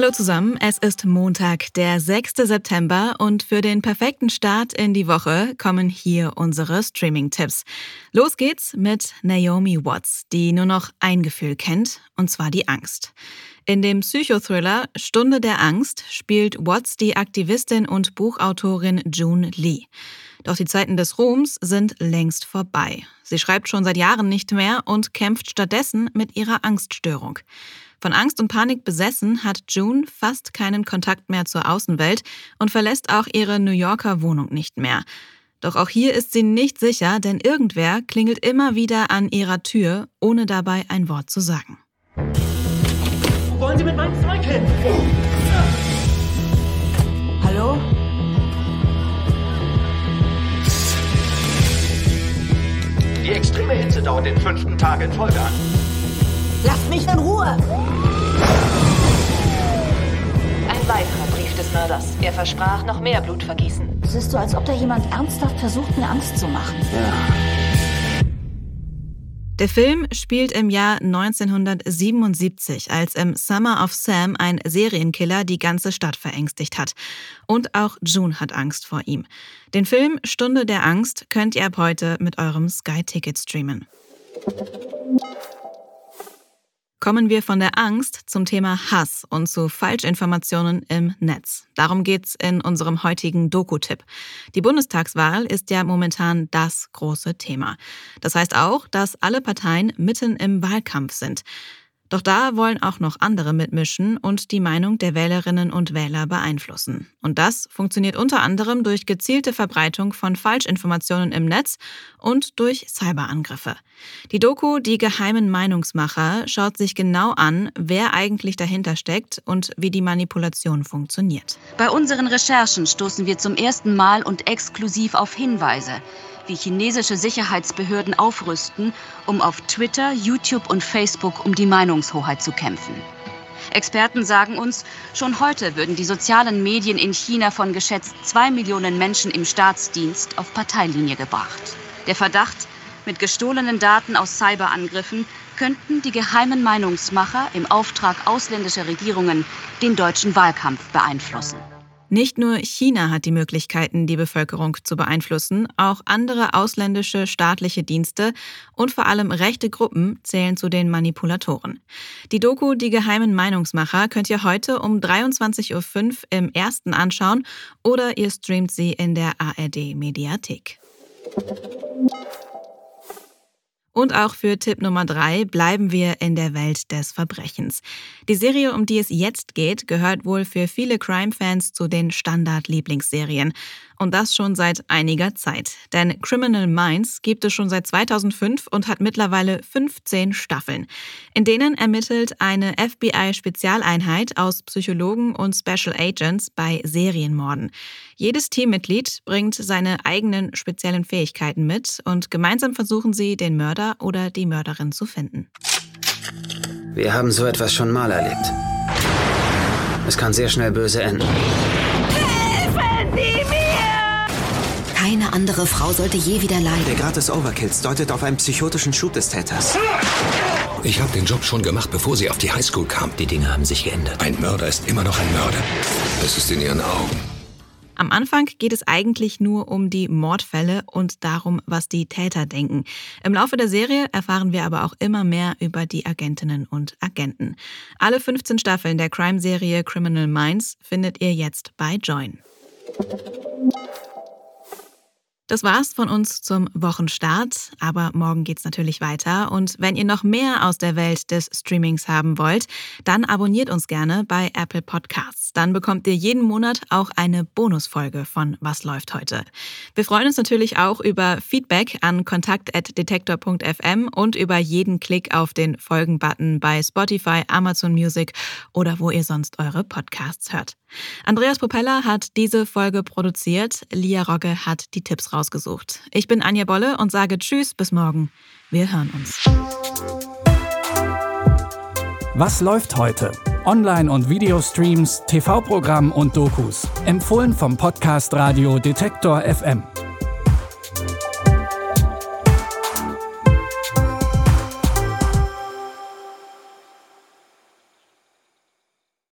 Hallo zusammen, es ist Montag, der 6. September und für den perfekten Start in die Woche kommen hier unsere Streaming-Tipps. Los geht's mit Naomi Watts, die nur noch ein Gefühl kennt, und zwar die Angst. In dem Psychothriller Stunde der Angst spielt Watts die Aktivistin und Buchautorin June Lee. Doch die Zeiten des Ruhms sind längst vorbei. Sie schreibt schon seit Jahren nicht mehr und kämpft stattdessen mit ihrer Angststörung. Von Angst und Panik besessen hat June fast keinen Kontakt mehr zur Außenwelt und verlässt auch ihre New Yorker Wohnung nicht mehr. Doch auch hier ist sie nicht sicher, denn irgendwer klingelt immer wieder an ihrer Tür, ohne dabei ein Wort zu sagen. Wo wollen Sie mit meinem Zeug hin? Hallo? Die extreme Hitze dauert den fünften Tag in Folge an. Lasst mich in Ruhe! Ein weiterer Brief des Mörders. Er versprach noch mehr Blutvergießen. Es ist so, als ob da jemand ernsthaft versucht, mir Angst zu machen. Der Film spielt im Jahr 1977, als im Summer of Sam ein Serienkiller die ganze Stadt verängstigt hat. Und auch June hat Angst vor ihm. Den Film Stunde der Angst könnt ihr ab heute mit eurem Sky-Ticket streamen. Kommen wir von der Angst zum Thema Hass und zu Falschinformationen im Netz. Darum geht's in unserem heutigen Doku-Tipp. Die Bundestagswahl ist ja momentan das große Thema. Das heißt auch, dass alle Parteien mitten im Wahlkampf sind. Doch da wollen auch noch andere mitmischen und die Meinung der Wählerinnen und Wähler beeinflussen. Und das funktioniert unter anderem durch gezielte Verbreitung von Falschinformationen im Netz und durch Cyberangriffe. Die Doku Die geheimen Meinungsmacher schaut sich genau an, wer eigentlich dahinter steckt und wie die Manipulation funktioniert. Bei unseren Recherchen stoßen wir zum ersten Mal und exklusiv auf Hinweise, wie chinesische Sicherheitsbehörden aufrüsten, um auf Twitter, YouTube und Facebook um die Meinungshoheit zu kämpfen. Experten sagen uns, schon heute würden die sozialen Medien in China von geschätzt zwei Millionen Menschen im Staatsdienst auf Parteilinie gebracht. Der Verdacht, mit gestohlenen Daten aus Cyberangriffen könnten die geheimen Meinungsmacher im Auftrag ausländischer Regierungen den deutschen Wahlkampf beeinflussen. Nicht nur China hat die Möglichkeiten, die Bevölkerung zu beeinflussen, auch andere ausländische staatliche Dienste und vor allem rechte Gruppen zählen zu den Manipulatoren. Die Doku Die geheimen Meinungsmacher könnt ihr heute um 23.05 Uhr im ersten anschauen oder ihr streamt sie in der ARD Mediathek. Und auch für Tipp Nummer drei bleiben wir in der Welt des Verbrechens. Die Serie, um die es jetzt geht, gehört wohl für viele Crime-Fans zu den Standard-Lieblingsserien. Und das schon seit einiger Zeit. Denn Criminal Minds gibt es schon seit 2005 und hat mittlerweile 15 Staffeln. In denen ermittelt eine FBI-Spezialeinheit aus Psychologen und Special Agents bei Serienmorden. Jedes Teammitglied bringt seine eigenen speziellen Fähigkeiten mit und gemeinsam versuchen sie, den Mörder oder die Mörderin zu finden. Wir haben so etwas schon mal erlebt. Es kann sehr schnell böse enden. Keine andere Frau sollte je wieder Der leiden. Grad des Overkills deutet auf einen psychotischen Schub des Täters. Ich habe den Job schon gemacht, bevor sie auf die Highschool kam. Die Dinge haben sich geändert. Ein Mörder ist immer noch ein Mörder. Es ist in ihren Augen. Am Anfang geht es eigentlich nur um die Mordfälle und darum, was die Täter denken. Im Laufe der Serie erfahren wir aber auch immer mehr über die Agentinnen und Agenten. Alle 15 Staffeln der Crime-Serie Criminal Minds findet ihr jetzt bei Join. Das war's von uns zum Wochenstart, aber morgen geht's natürlich weiter und wenn ihr noch mehr aus der Welt des Streamings haben wollt, dann abonniert uns gerne bei Apple Podcasts. Dann bekommt ihr jeden Monat auch eine Bonusfolge von Was läuft heute. Wir freuen uns natürlich auch über Feedback an kontakt@detektor.fm und über jeden Klick auf den Folgen-Button bei Spotify, Amazon Music oder wo ihr sonst eure Podcasts hört. Andreas Propeller hat diese Folge produziert, Lia Rogge hat die Tipps rausgesucht. Ich bin Anja Bolle und sage Tschüss, bis morgen. Wir hören uns. Was läuft heute? Online- und Videostreams, TV-Programm und Dokus. Empfohlen vom Podcast Radio Detektor FM.